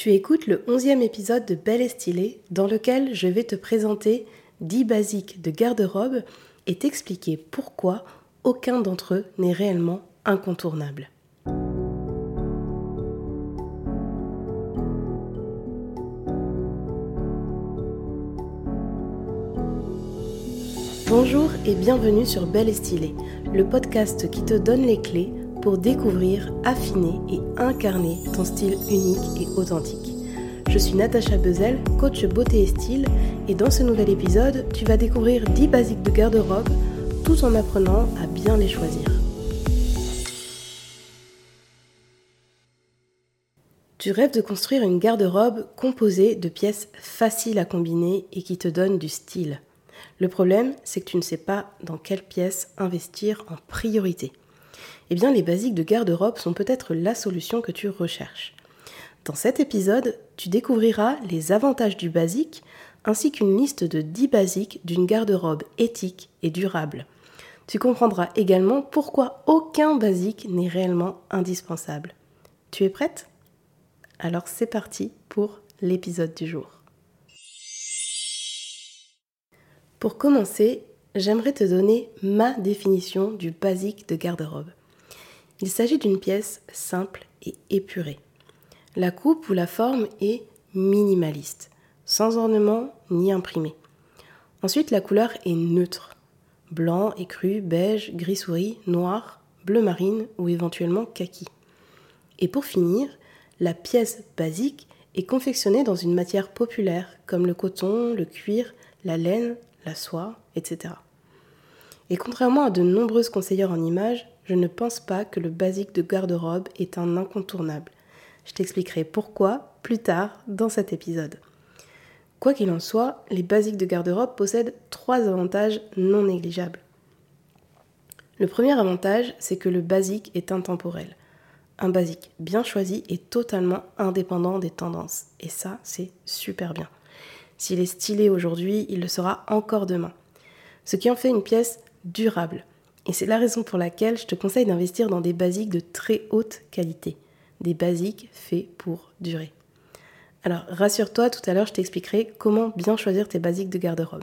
Tu écoutes le onzième épisode de Belle et Stylée dans lequel je vais te présenter 10 basiques de garde-robe et t'expliquer pourquoi aucun d'entre eux n'est réellement incontournable. Bonjour et bienvenue sur Belle et Stylée, le podcast qui te donne les clés pour découvrir, affiner et incarner ton style unique et authentique. Je suis Natacha Bezel, coach beauté et style, et dans ce nouvel épisode, tu vas découvrir 10 basiques de garde-robe tout en apprenant à bien les choisir. Tu rêves de construire une garde-robe composée de pièces faciles à combiner et qui te donnent du style. Le problème, c'est que tu ne sais pas dans quelle pièce investir en priorité. Eh bien, les basiques de garde-robe sont peut-être la solution que tu recherches. Dans cet épisode, tu découvriras les avantages du basique ainsi qu'une liste de 10 basiques d'une garde-robe éthique et durable. Tu comprendras également pourquoi aucun basique n'est réellement indispensable. Tu es prête? Alors c'est parti pour l'épisode du jour. Pour commencer, j'aimerais te donner ma définition du basique de garde-robe. Il s'agit d'une pièce simple et épurée. La coupe ou la forme est minimaliste, sans ornement ni imprimé. Ensuite, la couleur est neutre. Blanc, écru, beige, gris souris, noir, bleu marine ou éventuellement kaki. Et pour finir, la pièce basique est confectionnée dans une matière populaire comme le coton, le cuir, la laine, la soie, etc. Et contrairement à de nombreuses conseillères en images, je ne pense pas que le basique de garde-robe est un incontournable. Je t'expliquerai pourquoi plus tard dans cet épisode. Quoi qu'il en soit, les basiques de garde-robe possèdent trois avantages non négligeables. Le premier avantage, c'est que le basique est intemporel. Un basique bien choisi est totalement indépendant des tendances. Et ça, c'est super bien. S'il est stylé aujourd'hui, il le sera encore demain. Ce qui en fait une pièce durable. Et c'est la raison pour laquelle je te conseille d'investir dans des basiques de très haute qualité. Des basiques faits pour durer. Alors rassure-toi, tout à l'heure je t'expliquerai comment bien choisir tes basiques de garde-robe.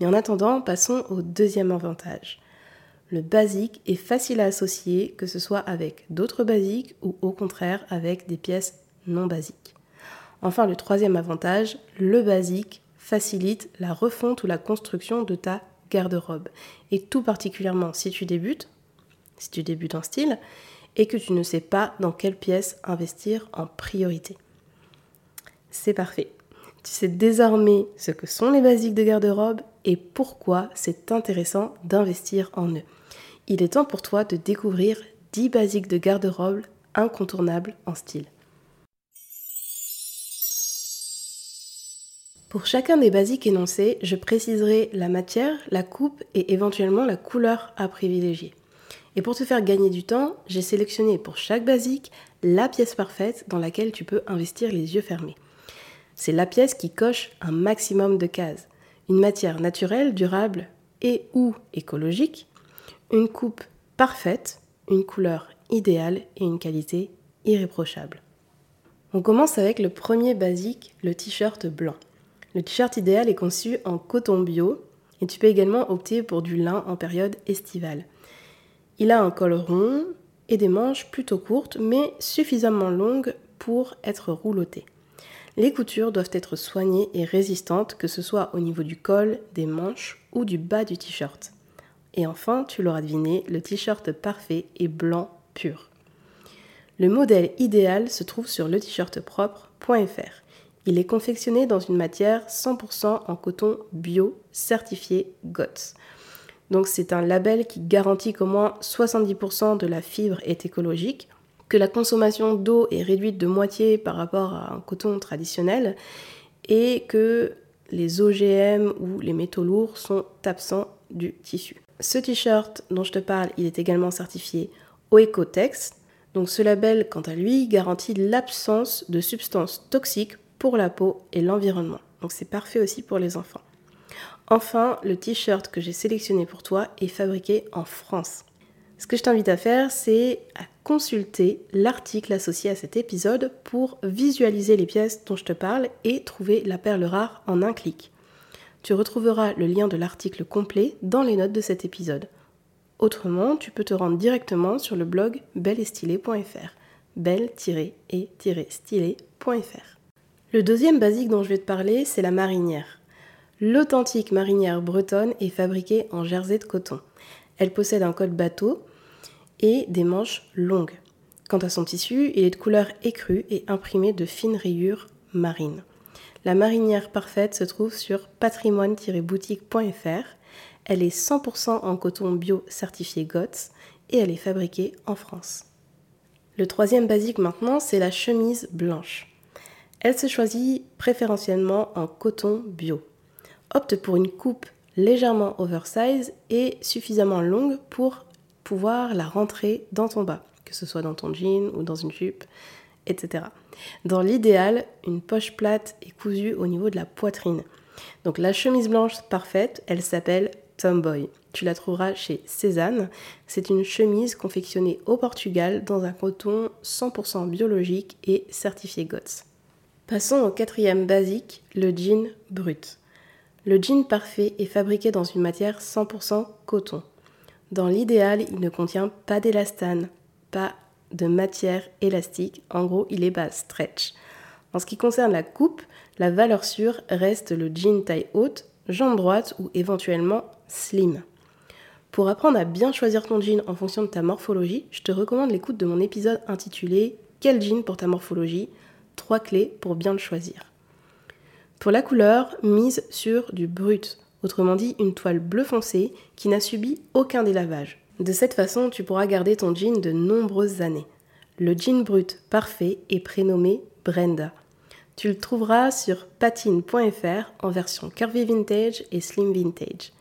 Mais en attendant, passons au deuxième avantage. Le basique est facile à associer, que ce soit avec d'autres basiques ou au contraire avec des pièces non basiques. Enfin, le troisième avantage, le basique facilite la refonte ou la construction de ta garde-robe. Et tout particulièrement si tu débutes, si tu débutes en style, et que tu ne sais pas dans quelle pièce investir en priorité. C'est parfait. Tu sais désormais ce que sont les basiques de garde-robe et pourquoi c'est intéressant d'investir en eux. Il est temps pour toi de découvrir 10 basiques de garde-robe incontournables en style. Pour chacun des basiques énoncés, je préciserai la matière, la coupe et éventuellement la couleur à privilégier. Et pour te faire gagner du temps, j'ai sélectionné pour chaque basique la pièce parfaite dans laquelle tu peux investir les yeux fermés. C'est la pièce qui coche un maximum de cases. Une matière naturelle, durable et ou écologique, une coupe parfaite, une couleur idéale et une qualité irréprochable. On commence avec le premier basique, le t-shirt blanc. Le t-shirt idéal est conçu en coton bio et tu peux également opter pour du lin en période estivale. Il a un col rond et des manches plutôt courtes mais suffisamment longues pour être roulottées. Les coutures doivent être soignées et résistantes, que ce soit au niveau du col, des manches ou du bas du t-shirt. Et enfin, tu l'auras deviné, le t-shirt parfait est blanc pur. Le modèle idéal se trouve sur le t-shirt propre.fr. Il est confectionné dans une matière 100% en coton bio certifié GOTS. Donc c'est un label qui garantit qu'au moins 70% de la fibre est écologique, que la consommation d'eau est réduite de moitié par rapport à un coton traditionnel et que les OGM ou les métaux lourds sont absents du tissu. Ce t-shirt dont je te parle, il est également certifié Oecotex. Donc ce label, quant à lui, garantit l'absence de substances toxiques pour la peau et l'environnement. Donc c'est parfait aussi pour les enfants. Enfin, le t-shirt que j'ai sélectionné pour toi est fabriqué en France. Ce que je t'invite à faire, c'est à consulter l'article associé à cet épisode pour visualiser les pièces dont je te parle et trouver la perle rare en un clic. Tu retrouveras le lien de l'article complet dans les notes de cet épisode. Autrement, tu peux te rendre directement sur le blog belleestylé.fr belle-et-stylé.fr. Le deuxième basique dont je vais te parler, c'est la marinière. L'authentique marinière bretonne est fabriquée en jersey de coton. Elle possède un code bateau et des manches longues. Quant à son tissu, il est de couleur écrue et imprimé de fines rayures marines. La marinière parfaite se trouve sur patrimoine-boutique.fr. Elle est 100% en coton bio certifié GOTS et elle est fabriquée en France. Le troisième basique maintenant, c'est la chemise blanche. Elle se choisit préférentiellement en coton bio. Opte pour une coupe légèrement oversize et suffisamment longue pour pouvoir la rentrer dans ton bas, que ce soit dans ton jean ou dans une jupe, etc. Dans l'idéal, une poche plate est cousue au niveau de la poitrine. Donc la chemise blanche parfaite, elle s'appelle Tomboy. Tu la trouveras chez Cézanne. C'est une chemise confectionnée au Portugal dans un coton 100% biologique et certifié GOTS. Passons au quatrième basique, le jean brut. Le jean parfait est fabriqué dans une matière 100% coton. Dans l'idéal, il ne contient pas d'élastane, pas de matière élastique. En gros, il est bas stretch. En ce qui concerne la coupe, la valeur sûre reste le jean taille haute, jambe droite ou éventuellement slim. Pour apprendre à bien choisir ton jean en fonction de ta morphologie, je te recommande l'écoute de mon épisode intitulé Quel jean pour ta morphologie? Trois clés pour bien le choisir. Pour la couleur, mise sur du brut, autrement dit une toile bleu foncé qui n'a subi aucun délavages. De cette façon, tu pourras garder ton jean de nombreuses années. Le jean brut parfait est prénommé Brenda. Tu le trouveras sur patine.fr en version curvy vintage et slim vintage.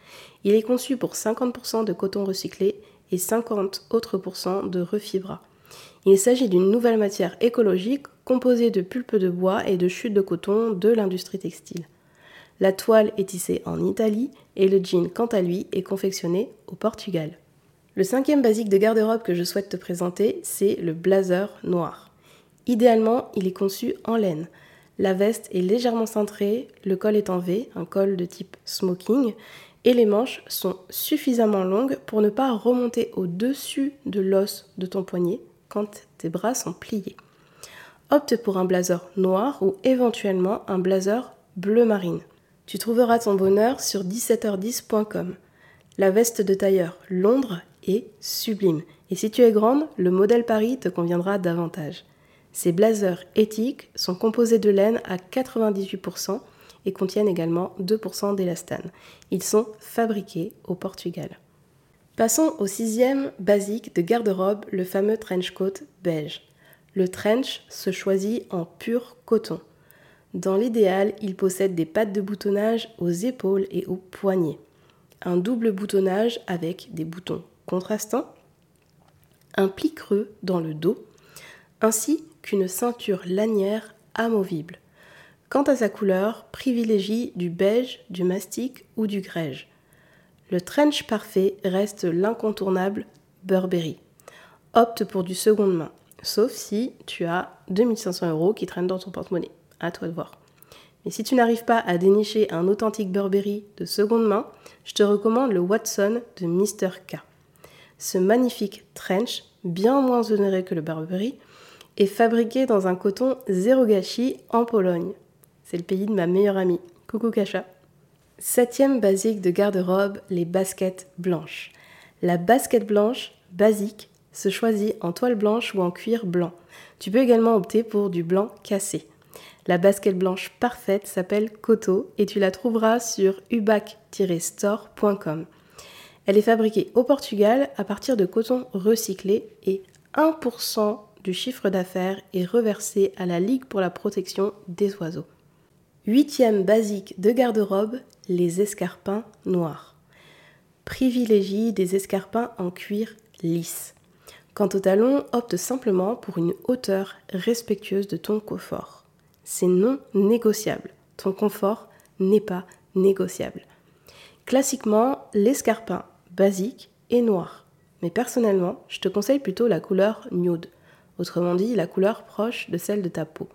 Il est conçu pour 50% de coton recyclé et 50 autres de refibra. Il s'agit d'une nouvelle matière écologique composée de pulpe de bois et de chutes de coton de l'industrie textile. La toile est tissée en Italie et le jean, quant à lui, est confectionné au Portugal. Le cinquième basique de garde-robe que je souhaite te présenter, c'est le blazer noir. Idéalement, il est conçu en laine. La veste est légèrement cintrée, le col est en V, un col de type smoking, et les manches sont suffisamment longues pour ne pas remonter au-dessus de l'os de ton poignet quand tes bras sont pliés. Opte pour un blazer noir ou éventuellement un blazer bleu marine. Tu trouveras ton bonheur sur 17h10.com. La veste de tailleur Londres est sublime et si tu es grande, le modèle Paris te conviendra davantage. Ces blazers éthiques sont composés de laine à 98% et contiennent également 2% d'élastane. Ils sont fabriqués au Portugal. Passons au sixième basique de garde-robe, le fameux trench coat beige. Le trench se choisit en pur coton. Dans l'idéal, il possède des pattes de boutonnage aux épaules et aux poignets, un double boutonnage avec des boutons contrastants, un pli creux dans le dos, ainsi qu'une ceinture lanière amovible. Quant à sa couleur, privilégie du beige, du mastic ou du grège. Le trench parfait reste l'incontournable Burberry. Opte pour du seconde main, sauf si tu as 2500 euros qui traînent dans ton porte-monnaie. À toi de voir. Mais si tu n'arrives pas à dénicher un authentique Burberry de seconde main, je te recommande le Watson de Mr. K. Ce magnifique trench, bien moins onéré que le Burberry, est fabriqué dans un coton zéro gâchis en Pologne. C'est le pays de ma meilleure amie. Coucou Kacha. Septième basique de garde-robe, les baskets blanches. La basket blanche, basique, se choisit en toile blanche ou en cuir blanc. Tu peux également opter pour du blanc cassé. La basket blanche parfaite s'appelle Koto et tu la trouveras sur ubac-store.com. Elle est fabriquée au Portugal à partir de coton recyclé et 1% du chiffre d'affaires est reversé à la Ligue pour la protection des oiseaux. Huitième basique de garde-robe, les escarpins noirs. Privilégie des escarpins en cuir lisse. Quant au talon, opte simplement pour une hauteur respectueuse de ton confort. C'est non négociable. Ton confort n'est pas négociable. Classiquement, l'escarpin basique est noir. mais personnellement, je te conseille plutôt la couleur nude, autrement dit la couleur proche de celle de ta peau.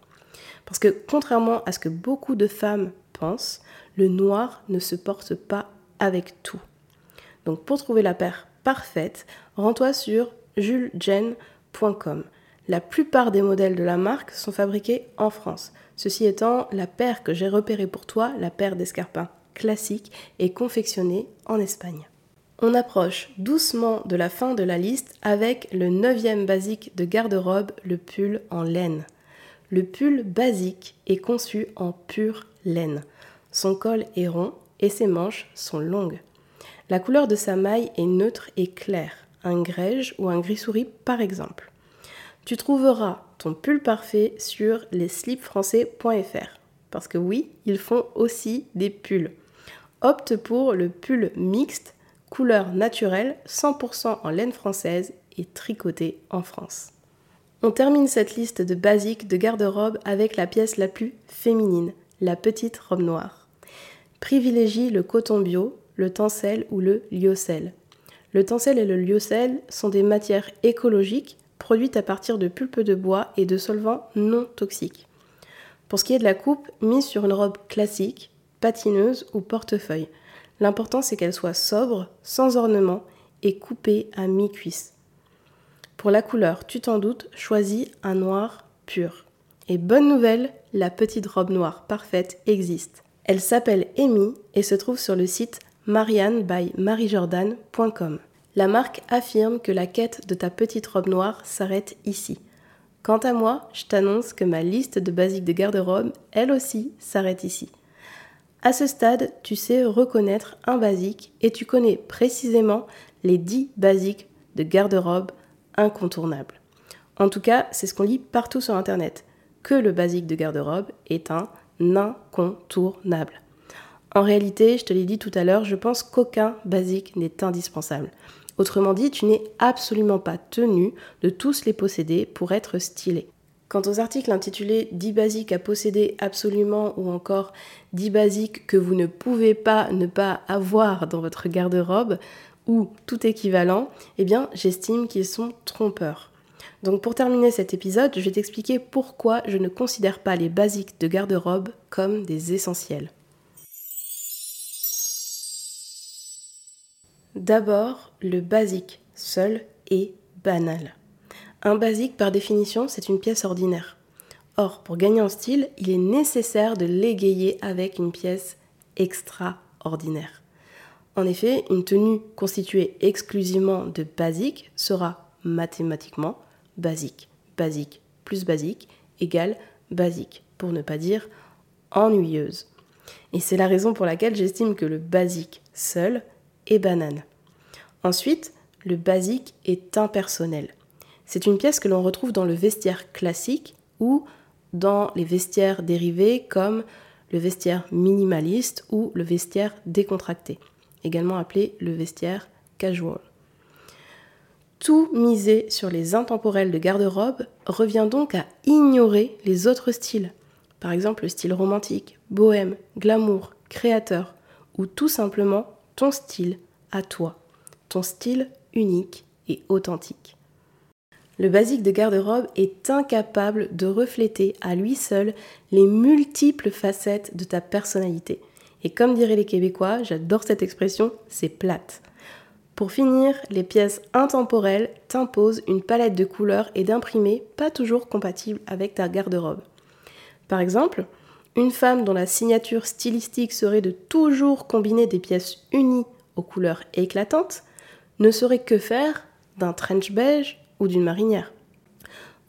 Parce que contrairement à ce que beaucoup de femmes pensent, le noir ne se porte pas avec tout. Donc pour trouver la paire parfaite, rends-toi sur julesjen.com. La plupart des modèles de la marque sont fabriqués en France. Ceci étant, la paire que j'ai repérée pour toi, la paire d'escarpins classique, est confectionnée en Espagne. On approche doucement de la fin de la liste avec le neuvième basique de garde-robe, le pull en laine. Le pull basique est conçu en pure laine. Son col est rond et ses manches sont longues. La couleur de sa maille est neutre et claire, un grège ou un gris-souris par exemple. Tu trouveras ton pull parfait sur leslipfrançais.fr parce que oui, ils font aussi des pulls. Opte pour le pull mixte, couleur naturelle, 100% en laine française et tricoté en France. On termine cette liste de basiques de garde-robe avec la pièce la plus féminine, la petite robe noire. Privilégie le coton bio, le tencel ou le lyocell. Le tencel et le lyocell sont des matières écologiques produites à partir de pulpe de bois et de solvants non toxiques. Pour ce qui est de la coupe, mise sur une robe classique, patineuse ou portefeuille. L'important c'est qu'elle soit sobre, sans ornement et coupée à mi-cuisse. Pour la couleur, tu t'en doutes, choisis un noir pur. Et bonne nouvelle, la petite robe noire parfaite existe. Elle s'appelle Amy et se trouve sur le site marianne.by La marque affirme que la quête de ta petite robe noire s'arrête ici. Quant à moi, je t'annonce que ma liste de basiques de garde-robe, elle aussi, s'arrête ici. À ce stade, tu sais reconnaître un basique et tu connais précisément les 10 basiques de garde-robe incontournables. En tout cas, c'est ce qu'on lit partout sur Internet, que le basique de garde-robe est un incontournable. En réalité, je te l'ai dit tout à l'heure, je pense qu'aucun basique n'est indispensable. Autrement dit, tu n'es absolument pas tenu de tous les posséder pour être stylé. Quant aux articles intitulés 10 basiques à posséder absolument ou encore 10 basiques que vous ne pouvez pas ne pas avoir dans votre garde-robe ou tout équivalent, eh bien j'estime qu'ils sont trompeurs. Donc pour terminer cet épisode, je vais t'expliquer pourquoi je ne considère pas les basiques de garde-robe comme des essentiels. D'abord, le basique seul est banal. Un basique, par définition, c'est une pièce ordinaire. Or, pour gagner en style, il est nécessaire de l'égayer avec une pièce extraordinaire. En effet, une tenue constituée exclusivement de basique sera mathématiquement basique. Basique plus basique égale basique, pour ne pas dire ennuyeuse. Et c'est la raison pour laquelle j'estime que le basique seul est banane. Ensuite, le basique est impersonnel. C'est une pièce que l'on retrouve dans le vestiaire classique ou dans les vestiaires dérivés comme le vestiaire minimaliste ou le vestiaire décontracté, également appelé le vestiaire casual. Tout miser sur les intemporels de garde-robe revient donc à ignorer les autres styles, par exemple le style romantique, bohème, glamour, créateur, ou tout simplement ton style à toi, ton style unique et authentique. Le basique de garde-robe est incapable de refléter à lui seul les multiples facettes de ta personnalité. Et comme diraient les Québécois, j'adore cette expression, c'est plate. Pour finir, les pièces intemporelles t'imposent une palette de couleurs et d'imprimés pas toujours compatibles avec ta garde-robe. Par exemple, une femme dont la signature stylistique serait de toujours combiner des pièces unies aux couleurs éclatantes ne saurait que faire d'un trench beige ou d'une marinière.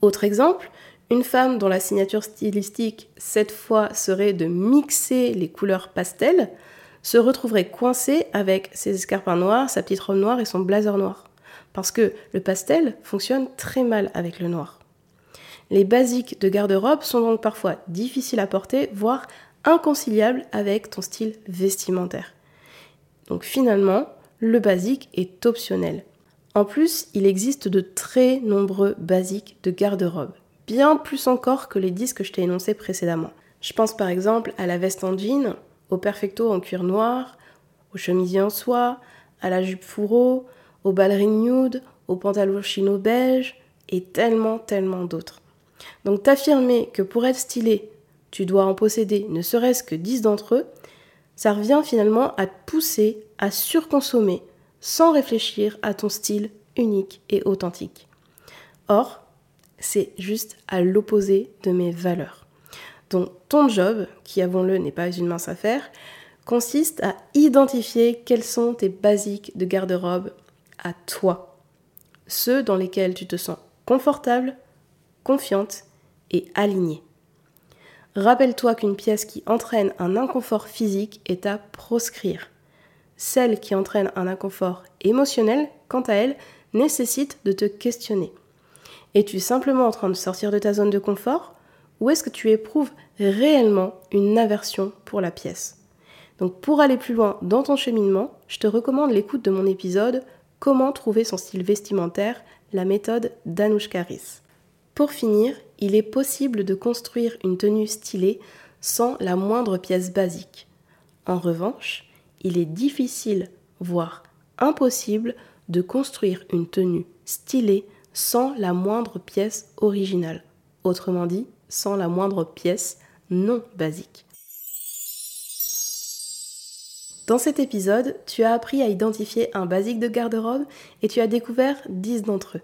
Autre exemple, une femme dont la signature stylistique cette fois serait de mixer les couleurs pastel se retrouverait coincée avec ses escarpins noirs, sa petite robe noire et son blazer noir. Parce que le pastel fonctionne très mal avec le noir. Les basiques de garde-robe sont donc parfois difficiles à porter, voire inconciliables avec ton style vestimentaire. Donc finalement, le basique est optionnel. En plus, il existe de très nombreux basiques de garde-robe, bien plus encore que les disques que je t'ai énoncés précédemment. Je pense par exemple à la veste en jean, au perfecto en cuir noir, au chemisier en soie, à la jupe fourreau, aux ballerines nude, aux pantalons chino beige et tellement, tellement d'autres. Donc t'affirmer que pour être stylé, tu dois en posséder ne serait-ce que 10 d'entre eux, ça revient finalement à te pousser à surconsommer sans réfléchir à ton style unique et authentique. Or, c'est juste à l'opposé de mes valeurs. Donc ton job, qui avons-le n'est pas une mince affaire, consiste à identifier quels sont tes basiques de garde-robe à toi. Ceux dans lesquels tu te sens confortable, confiante et alignée. Rappelle-toi qu'une pièce qui entraîne un inconfort physique est à proscrire. Celle qui entraîne un inconfort émotionnel, quant à elle, nécessite de te questionner. Es-tu simplement en train de sortir de ta zone de confort ou est-ce que tu éprouves réellement une aversion pour la pièce? Donc pour aller plus loin dans ton cheminement, je te recommande l'écoute de mon épisode Comment trouver son style vestimentaire, la méthode d'Anouche Karis. Pour finir, il est possible de construire une tenue stylée sans la moindre pièce basique. En revanche, il est difficile, voire impossible, de construire une tenue stylée sans la moindre pièce originale. Autrement dit, sans la moindre pièce non basique. Dans cet épisode, tu as appris à identifier un basique de garde-robe et tu as découvert 10 d'entre eux.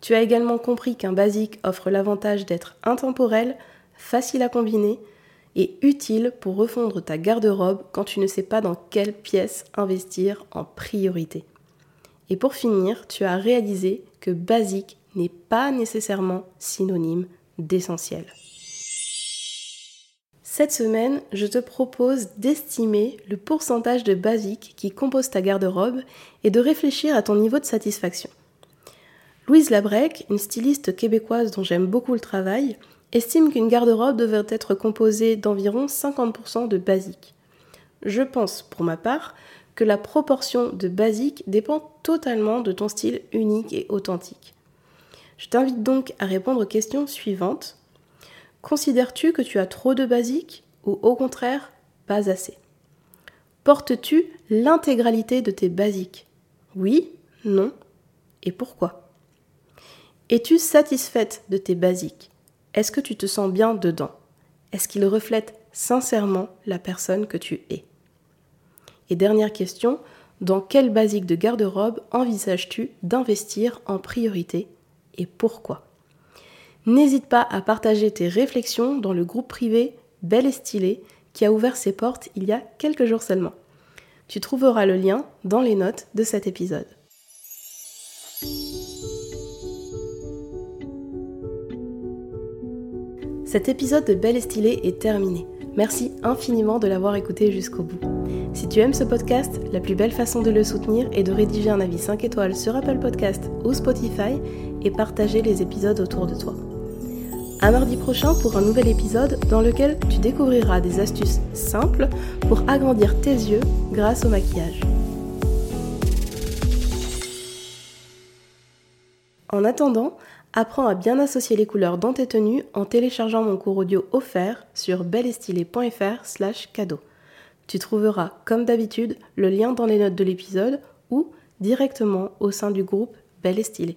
Tu as également compris qu'un basique offre l'avantage d'être intemporel, facile à combiner et utile pour refondre ta garde-robe quand tu ne sais pas dans quelle pièce investir en priorité. Et pour finir, tu as réalisé que basique n'est pas nécessairement synonyme d'essentiel. Cette semaine, je te propose d'estimer le pourcentage de basiques qui composent ta garde-robe et de réfléchir à ton niveau de satisfaction. Louise Labrec, une styliste québécoise dont j'aime beaucoup le travail, estime qu'une garde-robe devrait être composée d'environ 50% de basiques. Je pense, pour ma part, que la proportion de basiques dépend totalement de ton style unique et authentique. Je t'invite donc à répondre aux questions suivantes. Considères-tu que tu as trop de basiques ou au contraire pas assez? Portes-tu l'intégralité de tes basiques? Oui, non et pourquoi? Es-tu satisfaite de tes basiques? Est-ce que tu te sens bien dedans? Est-ce qu'ils reflètent sincèrement la personne que tu es? Et dernière question, dans quel basique de garde-robe envisages-tu d'investir en priorité et pourquoi? N'hésite pas à partager tes réflexions dans le groupe privé Belle et Stylée qui a ouvert ses portes il y a quelques jours seulement. Tu trouveras le lien dans les notes de cet épisode. Cet épisode de Belle et Stylée est terminé. Merci infiniment de l'avoir écouté jusqu'au bout. Si tu aimes ce podcast, la plus belle façon de le soutenir est de rédiger un avis 5 étoiles sur Apple Podcast ou Spotify et partager les épisodes autour de toi. À mardi prochain pour un nouvel épisode dans lequel tu découvriras des astuces simples pour agrandir tes yeux grâce au maquillage. En attendant, apprends à bien associer les couleurs dans tes tenues en téléchargeant mon cours audio offert sur belestylé.fr slash cadeau. Tu trouveras, comme d'habitude, le lien dans les notes de l'épisode ou directement au sein du groupe Belle et.